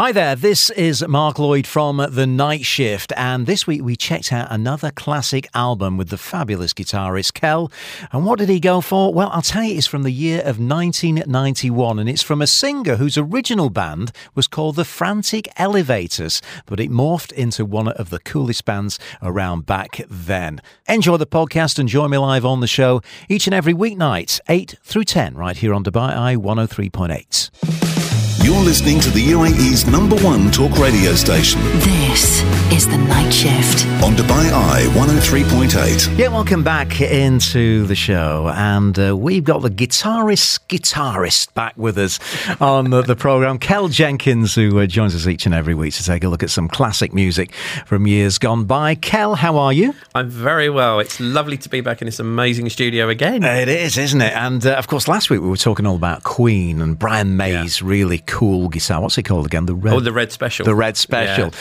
Hi there, this is Mark Lloyd from The Night Shift, and this week we checked out another classic album with the fabulous guitarist Kel. And what did he go for? Well, I'll tell you, it's from the year of 1991, and it's from a singer whose original band was called the Frantic Elevators, but it morphed into one of the coolest bands around back then. Enjoy the podcast and join me live on the show each and every weeknight, 8 through 10, right here on Dubai Eye 103.8. You're listening to the UAE's number one talk radio station This is The Night Shift. on Dubai Eye 103.8. Yeah, welcome back into the show, and uh, we've got the guitarist guitarist back with us on the, the program, Kel Jenkins, who uh, joins us each and every week to take a look at some classic music from years gone by. Kel, how are you? I'm very well. It's lovely to be back in this amazing studio again. It is, isn't it? And uh, of course, last week we were talking all about Queen and Brian May's really cool guitar. What's it called again? The red. oh, the Red Special. The Red Special.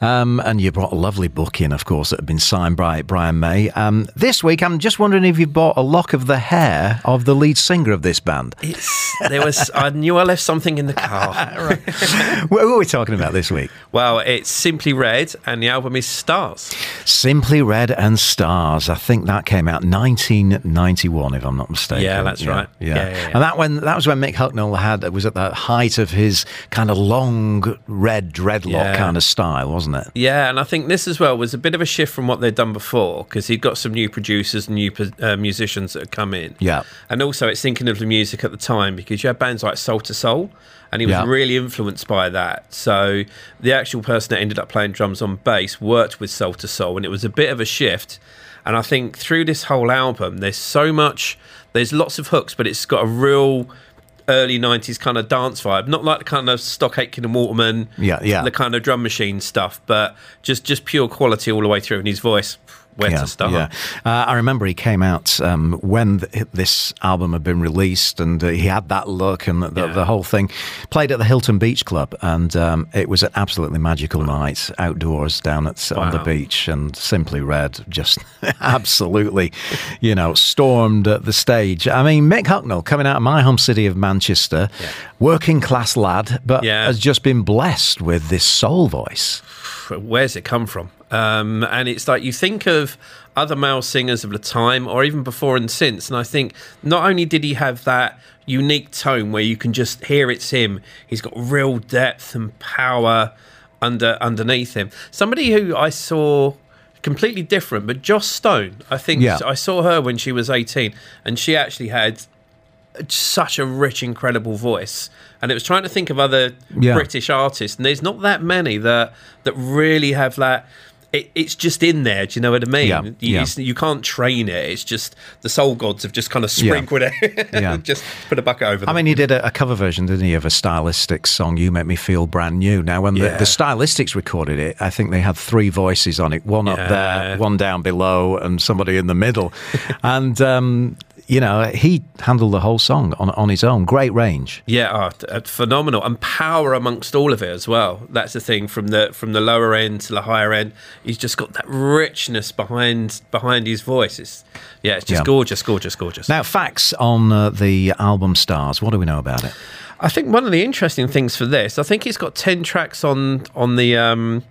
Um, and you brought a lovely book in, of course, that had been signed by Brian May. Um, this week, I'm just wondering if you bought a lock of the hair of the lead singer of this band. It's, there was. I knew I left something in the car. what are we talking about this week? Well, it's simply red, and the album is Stars. Simply Red and Stars. I think that came out 1991, if I'm not mistaken. Yeah, that's right. Yeah. Yeah, yeah, yeah. and that when that was when Mick Hucknall had was at the height of his kind of long red dreadlock Yeah. kind of style, wasn't it? Yeah, and I think this as well was a bit of a shift from what they'd done before because he'd got some new producers and new uh, musicians that had come in. Yeah. And also, it's thinking of the music at the time because you had bands like Soul II Soul, and he was Yeah. really influenced by that. So the actual person that ended up playing drums on bass worked with Soul II Soul, and it was a bit of a shift. And I think through this whole album, there's so much, there's lots of hooks, but it's got a real early 90s kind of dance vibe not like the kind of stock aitken and waterman Yeah, yeah. the kind of drum machine stuff but just just pure quality all the way through and his voice where to start Yeah. Uh, I remember he came out um, when th- this album had been released and uh, he had that look and the, the, Yeah. the whole thing. Played at the Hilton Beach Club and um, it was an absolutely magical night outdoors down at on the beach and Simply Red just absolutely, you know, stormed at the stage. I mean, Mick Hucknall coming out of my home city of Manchester, working class lad, but Yeah. has just been blessed with this soul voice. where's it come from? Um, and it's like you think of other male singers of the time, or even before and since. And I think not only did he have that unique tone where you can just hear it's him, he's got real depth and power under underneath him. Somebody who I saw completely different, but Joss Stone. I think Yeah. I saw her when she was eighteen, and she actually had such a rich, incredible voice. And it was trying to think of other Yeah. British artists, and there's not that many that that really have that. It, it's just in there. Do you know what I mean? Yeah, You, yeah. you can't train it. It's just the soul gods have just kind of sprinkled it. Yeah. just put a bucket over. I mean, he did a, a cover version, didn't he, of a Stylistics song, You Make Me Feel Brand New. Now, when the, Yeah. the Stylistics recorded it, I think they had three voices on it one up there, one down below, and somebody in the middle. and, um, you know, he handled the whole song on, on his own. Great range. Yeah, oh, uh, phenomenal, and power amongst all of it as well. That's the thing from the from the lower end to the higher end. He's just got that richness behind behind his voice. It's yeah, it's just Yeah. gorgeous, gorgeous, gorgeous. Now, facts on uh, the album Stars. What do we know about it? I think one of the interesting things for this, I think it's got ten tracks on on the um,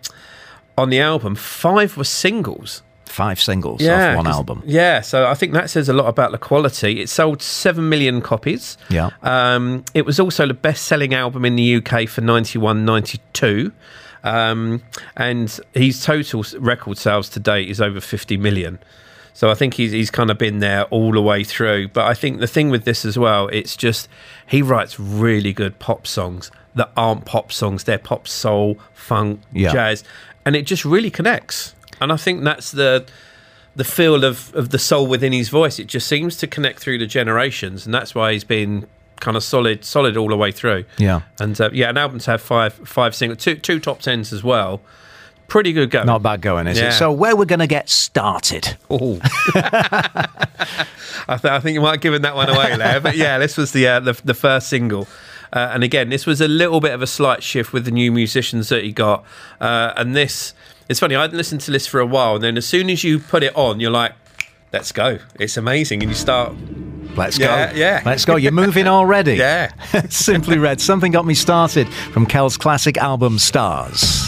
on the album. Five were singles. Five singles off one album. Yeah, so I think that says a lot about the quality. It sold seven million copies. Yeah. Um, it was also the best-selling album in the UK for 91, 92. Um, and his total record sales to date is over 50 million. So I think he's, he's kind of been there all the way through. But I think the thing with this as well, it's just he writes really good pop songs that aren't pop songs. They're pop soul, funk, Yeah. jazz, and it just really connects. And I think that's the the feel of, of the soul within his voice. It just seems to connect through the generations, and that's why he's been kind of solid, solid all the way through. Yeah. and uh, yeah, an album to have five five singles, two two top tens as well. Pretty good going. Not bad going, is Yeah. it? So, where we're going to get started? Oh. I, th- I think you might have given that one away there, but yeah, this was the uh, the, the first single. Uh, and again, this was a little bit of a slight shift with the new musicians that he got. Uh, and this, it's funny, I hadn't listened to this for a while. And then as soon as you put it on, you're like, let's go. It's amazing. And you start, Let's Yeah, go. yeah. Let's go. You're moving already. yeah. Simply Red. Something got me started from Kel's classic album Stars.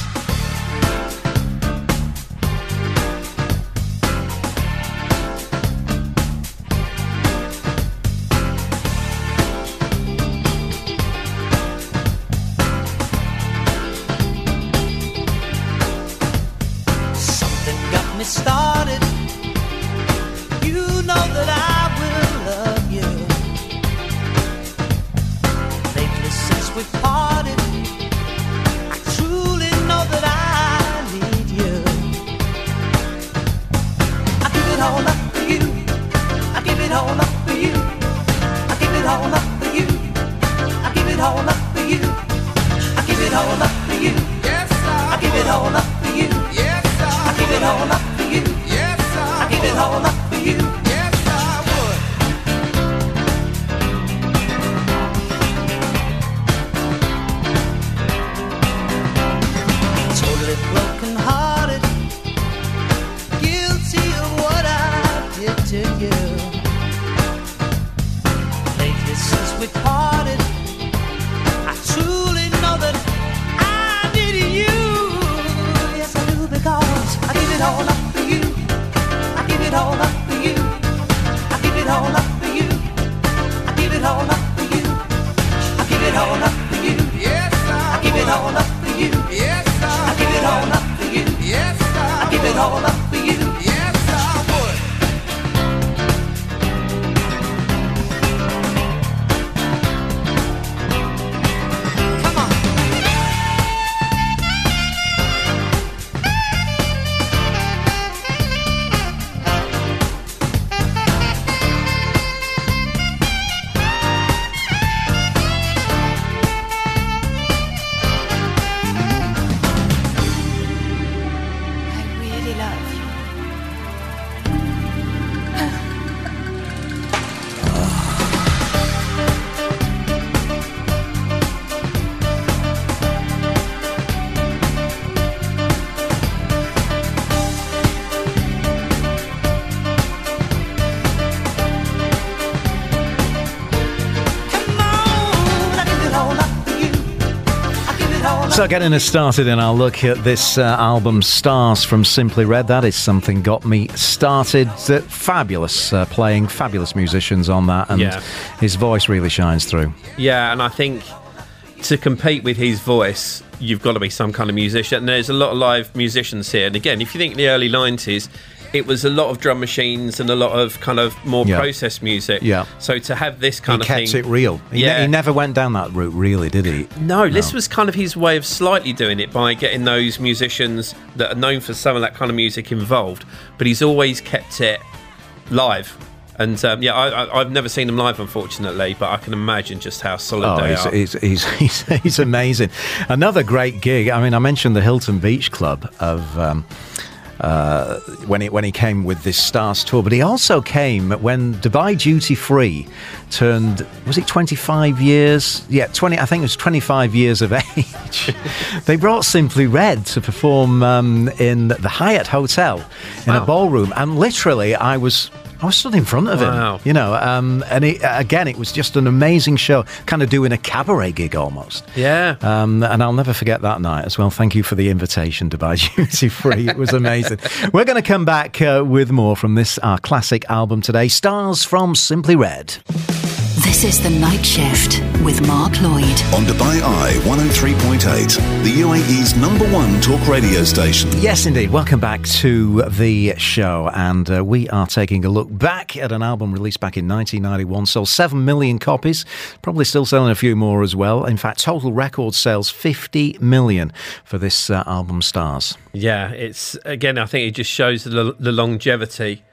So, getting us started in our look at this uh, album, Stars from Simply Red, that is something got me started. Uh, fabulous uh, playing, fabulous musicians on that, and Yeah. his voice really shines through. Yeah, and I think to compete with his voice, you've got to be some kind of musician. And there's a lot of live musicians here. And again, if you think in the early 90s, it was a lot of drum machines and a lot of kind of more Yeah. processed music. Yeah. So to have this He kind of kept thing. it real. He, ne- Yeah. he never went down that route, really, did he? No, this was kind of his way of slightly doing it by getting those musicians that are known for some of that kind of music involved. But he's always kept it live. And um, yeah, I, I've never seen them live, unfortunately, but I can imagine just how solid Oh, they he's, are. he's, he's, he's, he's amazing. Another great gig. I mean, I mentioned the Hilton Beach Club of. Um, uh, when he when he came with this Stars tour, but he also came when Dubai Duty Free turned was it 25 years? Yeah, 20. I think it was 25 years of age. they brought Simply Red to perform um, in the Hyatt Hotel in a ballroom, and literally I was. I was stood in front of Wow. him, you know, um, and it, again, it was just an amazing show, kind of doing a cabaret gig almost. yeah. Um, and I'll never forget that night as well. Thank you for the invitation to buy duty free. It was amazing. We're going to come back uh, with more from this our classic album today, Stars from Simply Red. This is The Night Shift with Mark Lloyd. On Dubai Eye 103.8, the UAE's number one talk radio station. Yes, indeed. Welcome back to the show. And uh, we are taking a look back at an album released back in 1991. Sold 7 million copies. Probably still selling a few more as well. In fact, total record sales 50 million for this uh, album, Stars. Yeah, it's again. I think it just shows the, the longevity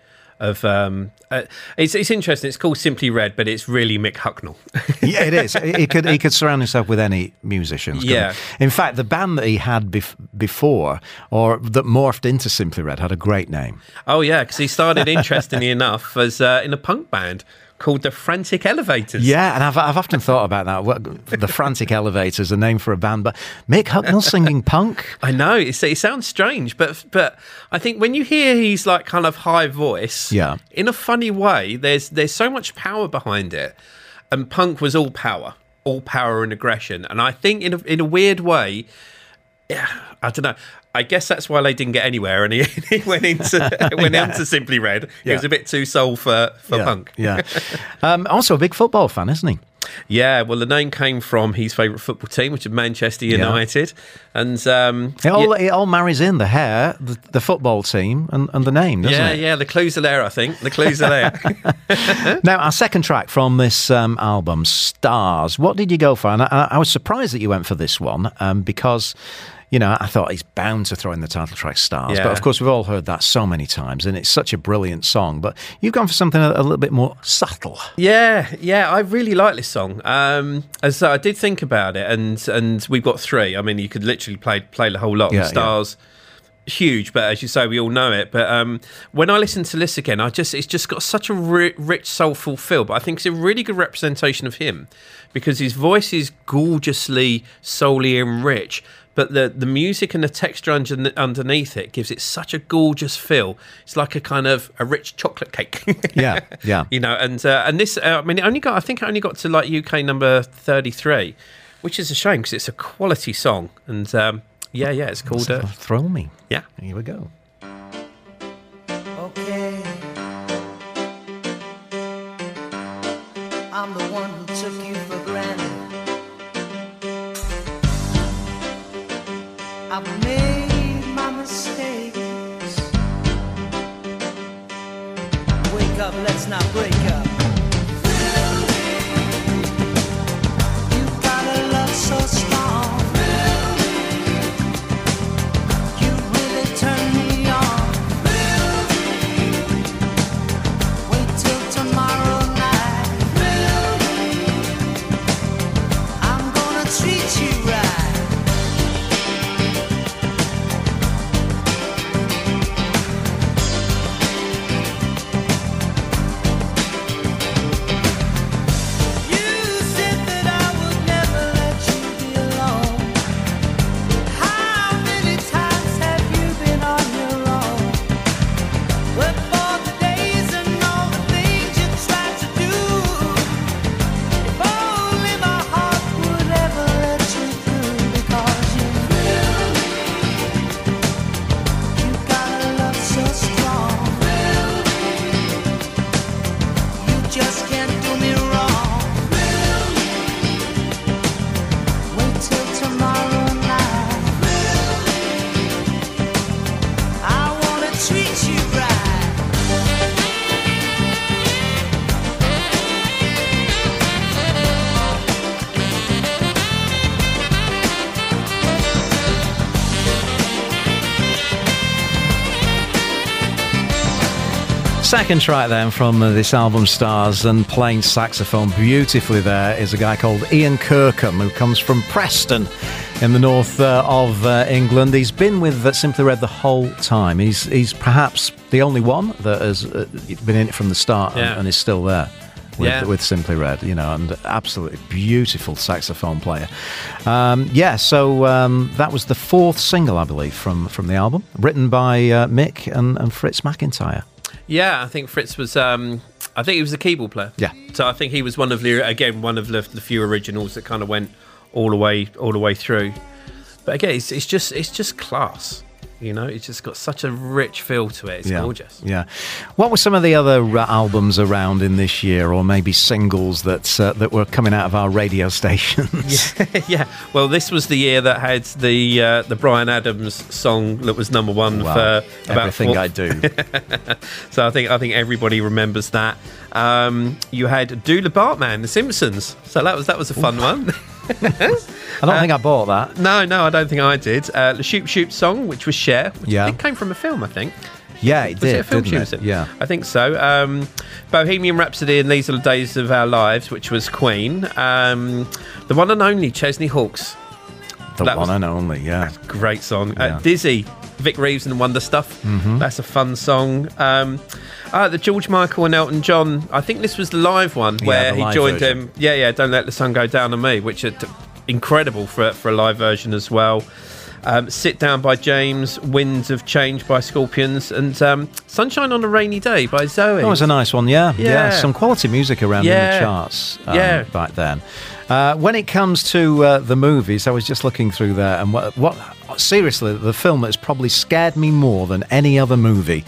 of. Um, uh, it's it's interesting. It's called Simply Red, but it's really Mick Hucknall. yeah, it is. He could he could surround himself with any musicians. Yeah. he? In fact, the band that he had bef- before, or that morphed into Simply Red, had a great name. oh yeah, because he started interestingly enough as uh, in a punk band called the Frantic Elevators. Yeah, and I've, I've often thought about that. What, the Frantic Elevators, a name for a band, but Mick Hucknall singing punk. I know it's, it sounds strange, but but I think when you hear he's like kind of high voice, Yeah. in a funny way, there's there's so much power behind it, and punk was all power, all power and aggression, and I think in a, in a weird way, yeah, I don't know. I guess that's why they didn't get anywhere, and he, he went into went into Simply Red. He Yeah. was a bit too soul for for yeah, punk. Yeah. Um, also a big football fan, isn't he? Yeah, well, the name came from his favourite football team, which is Manchester United, and um, It all, yeah, it all marries in the hair, the, the football team, and, and the name, doesn't yeah, it? yeah, the clues are there. I think the clues are there. Now, our second track from this um, album, Stars. What did you go for? And I, I was surprised that you went for this one um, because, you know, I thought he's bound to throw in the title track Stars. Yeah. But of course, we've all heard that so many times, and it's such a brilliant song. But you've gone for something a, a little bit more subtle. yeah, yeah, I really like this song. Um, and so I did think about it, and and we've got three. I mean, you could literally play play the whole lot. Yeah, of yeah. Huge, but as you say, we all know it. But um, when I listen to this again, I just it's just got such a ri- rich, soulful feel. But I think it's a really good representation of him because his voice is gorgeously soully and rich. But the the music and the texture under, underneath it gives it such a gorgeous feel. It's like a kind of a rich chocolate cake. Yeah, yeah. you know, and uh, and this, uh, I mean, it only got, I think, it only got to like UK number thirty three, which is a shame because it's a quality song. And um, yeah, yeah, it's called uh, Thrill me. yeah. Here we go. Okay. I'm the one who took you for granted. I've made my mistakes. Wake up, let's not break up. Second track then from uh, this album Stars and playing saxophone beautifully there is a guy called Ian Kirkham who comes from Preston in the north uh, of uh, England. He's been with uh, Simply Red the whole time. He's he's perhaps the only one that has uh, been in it from the start and- Yeah. and, is still there. With, Yeah. with Simply Red, you know, and absolutely beautiful saxophone player. Um, yeah, so um, that was the fourth single, I believe, from from the album, written by uh, Mick and, and Fritz McIntyre. Yeah, I think Fritz was. Um, I think he was a keyboard player. Yeah. So I think he was one of the again one of the, the few originals that kind of went all the way all the way through. But again, it's, it's just it's just class. You know, it's just got such a rich feel to it. It's yeah. gorgeous. Yeah. What were some of the other uh, albums around in this year, or maybe singles that uh, that were coming out of our radio stations? yeah. Well, this was the year that had the uh, the Bryan Adams song that was number one Wow. for about Everything four- I do. So I think I think everybody remembers that. Um, you had Do the Bartman, The Simpsons. So that was that was a fun one. I don't think I bought that. no, no, I don't think I did. Uh, the Shoop Shoop song, which was Cher, which Yeah. I think came from a film. I think Yeah, it was did. it a film didn't it? Yeah. I think so. Um, Bohemian Rhapsody and These Are the Days of Our Lives, which was Queen. Um, the one and only Chesney Hawks, The That one was- and only. Yeah. great song. Yeah. Uh, Dizzy, Vic Reeves and Wonder Stuff. Mm-hmm. That's a fun song. Um, uh, the George Michael and Elton John. I think this was the live one Yeah, where the he joined version. them. Yeah, yeah. Don't let the sun go down on me, which are t- incredible for for a live version as well. Um, Sit Down by James, Winds of Change by Scorpions, and um, Sunshine on a Rainy Day by Zoe. That was a nice one, yeah. Yeah, Yeah. some quality music around in the charts um, Yeah. back then. Uh, when it comes to uh, the movies, I was just looking through there, and what, what seriously, the film that's probably scared me more than any other movie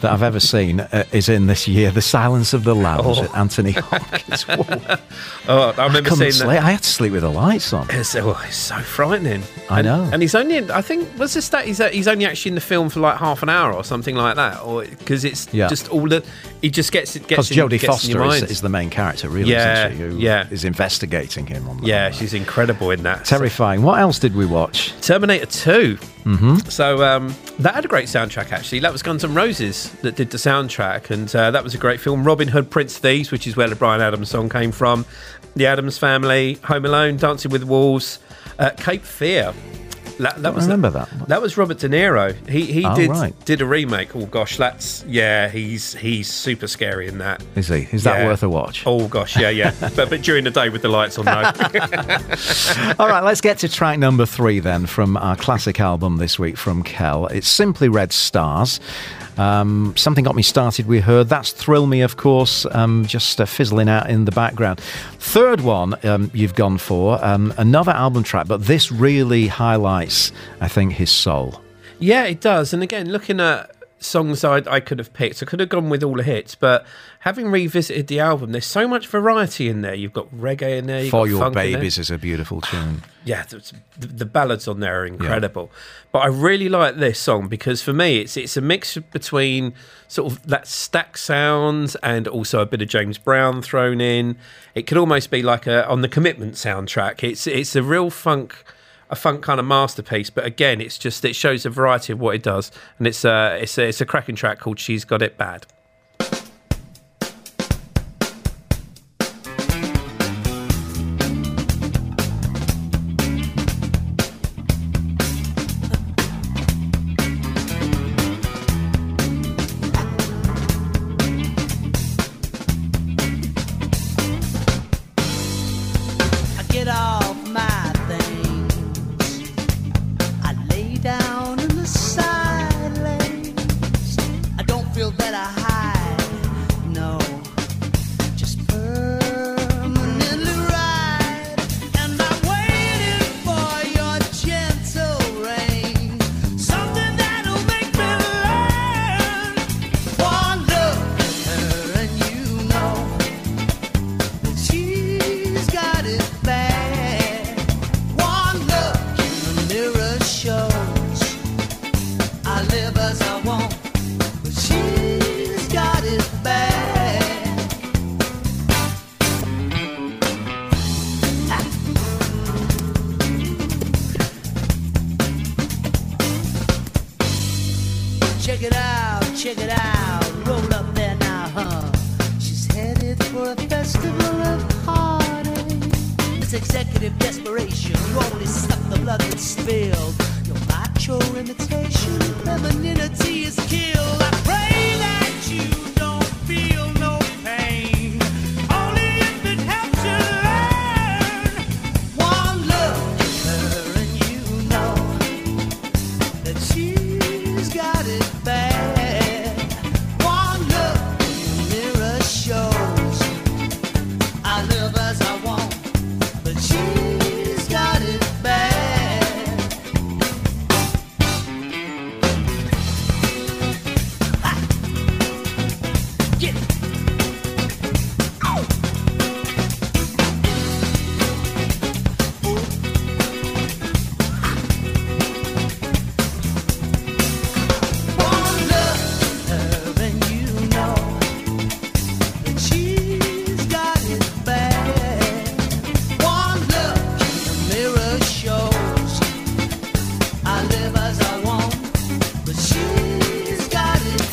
that I've ever seen uh, is in this year, The Silence of the Lambs Oh. Anthony Hopkins. Oh, I remember couldn't seeing sleep. that. I had to sleep with the lights on. It's, oh, it's so frightening. I And- know. And he's only, in, I think, what's the stat? He's, uh, he's only actually in the film for like half an hour or something like that, or because it's Yeah. just all the. He just gets it. Because Gets Jodie gets in your Foster is, is the main character, really, Yeah, isn't she? Who yeah. is investigating him on the Yeah, she's incredible in that. terrifying. What else did we watch? Terminator 2. Mm-hmm. So um, that had a great soundtrack, actually. That was Guns N' Roses that did the soundtrack, and uh, that was a great film. Robin Hood, Prince Thieves, which is where the Bryan Adams song came from. The Addams Family, Home Alone, Dancing with Wolves, uh, Cape Fear. That, that was remember that. That was Robert De Niro. He he Oh, did right. did a remake. Oh gosh, that's yeah. He's he's super scary in that. Is he? Is that worth a watch? Oh gosh, yeah, yeah. but but during the day with the lights on, no. All right, let's get to track number three then from our classic album this week from Kel. It's Simply Red Stars. Um, something got me started. We heard that's Thrill Me, of course, um, just uh, fizzling out in the background. Third one um, you've gone for um, another album track, but this really highlights, I think, his soul. Yeah, it does. And again, looking at songs I, I could have picked, I could have gone with all the hits, but having revisited the album, there's so much variety in there. You've got reggae in there. You've For got Your funk in there. Babies is a beautiful tune. Yeah, the, the, the ballads on there are incredible. But I really like this song because for me, it's it's a mix between sort of that Stax sounds and also a bit of James Brown thrown in. It could almost be like a on the Commitment soundtrack. It's it's a real funk. A funk kind of masterpiece, but again, it's just it shows a variety of what it does, and it's a it's a, it's a cracking track called "She's Got It Bad."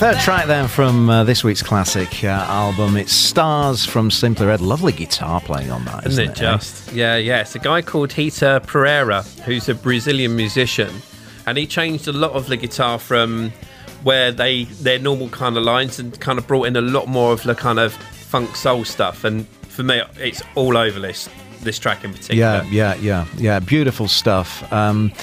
Third track then from uh, this week's classic uh, album. It's Stars from Simply Red. Lovely guitar playing on that, Isn't it eh? just? Yeah, yeah. It's a guy called Heitor Pereira, who's a Brazilian musician and he changed a lot of the guitar from where they their normal kind of lines and kind of brought in a lot more of the kind of funk soul stuff. And for me, it's all over this this track in particular. Yeah, yeah, yeah, yeah. Beautiful stuff. Um,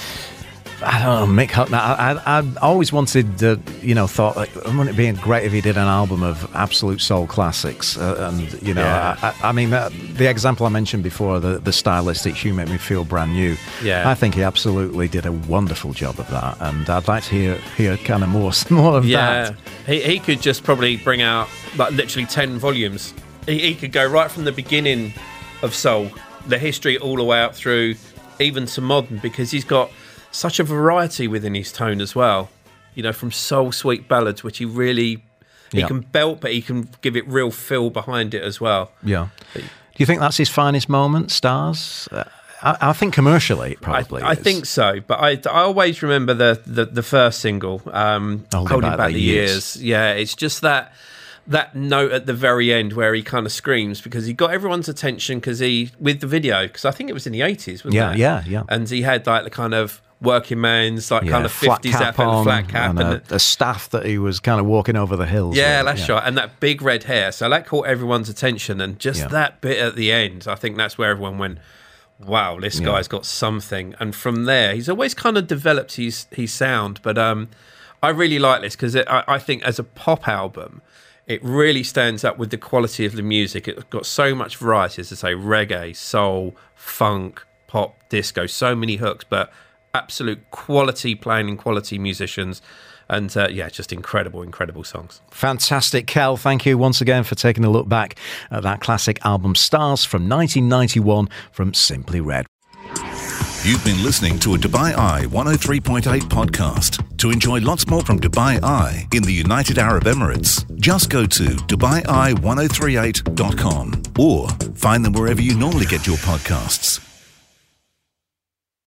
I don't know, Mick Hucknall. I, I, I always wanted, uh, you know, thought, like, wouldn't it be great if he did an album of absolute soul classics? Uh, and you know, Yeah. I, I mean, uh, the example I mentioned before, the the stylistics, you make me feel brand new. Yeah. I think he absolutely did a wonderful job of that, and I'd like to hear hear kind of more more of Yeah, that. he, he could just probably bring out like literally 10 volumes. He, he could go right from the beginning of Soul, the history all the way up through even to modern because he's got such a variety within his tone as well. You know, from soul sweet ballads, which he really he Yeah. can belt, but he can give it real feel behind it as well. Yeah. Do you think that's his finest moment, Stars? Uh, I, I think commercially, I, probably. I is. think so, but I, I always remember the, the, the first single, um, Holding "Holding, Back Back, the Years. years. Yeah, it's just that that note at the very end where he kind of screams because he got everyone's attention because he with the video because I think it was in the eighties, wasn't Yeah, it? yeah, yeah. And he had like the kind of working man's like Yeah, kind of fifties cap and flat cap and and, a, a staff that he was kind of walking over the hills. yeah, with, that's right. And that big red hair. So that caught everyone's attention. And just Yeah. that bit at the end, I think that's where everyone went, wow, this Yeah. guy's got something. And from there, he's always kind of developed his, his sound. But um, I really like this because I, I think as a pop album, it really stands up with the quality of the music. It's got so much variety, as I say, reggae, soul, funk, pop, disco, so many hooks, but absolute quality playing and quality musicians. And uh, yeah, just incredible, incredible songs. Fantastic, Kel. Thank you once again for taking a look back at that classic album Stars from 1991 from Simply Red. You've been listening to a Dubai Eye 103.8 podcast. To enjoy lots more from Dubai Eye in the United Arab Emirates, just go to DubaiEye1038.com or find them wherever you normally get your podcasts.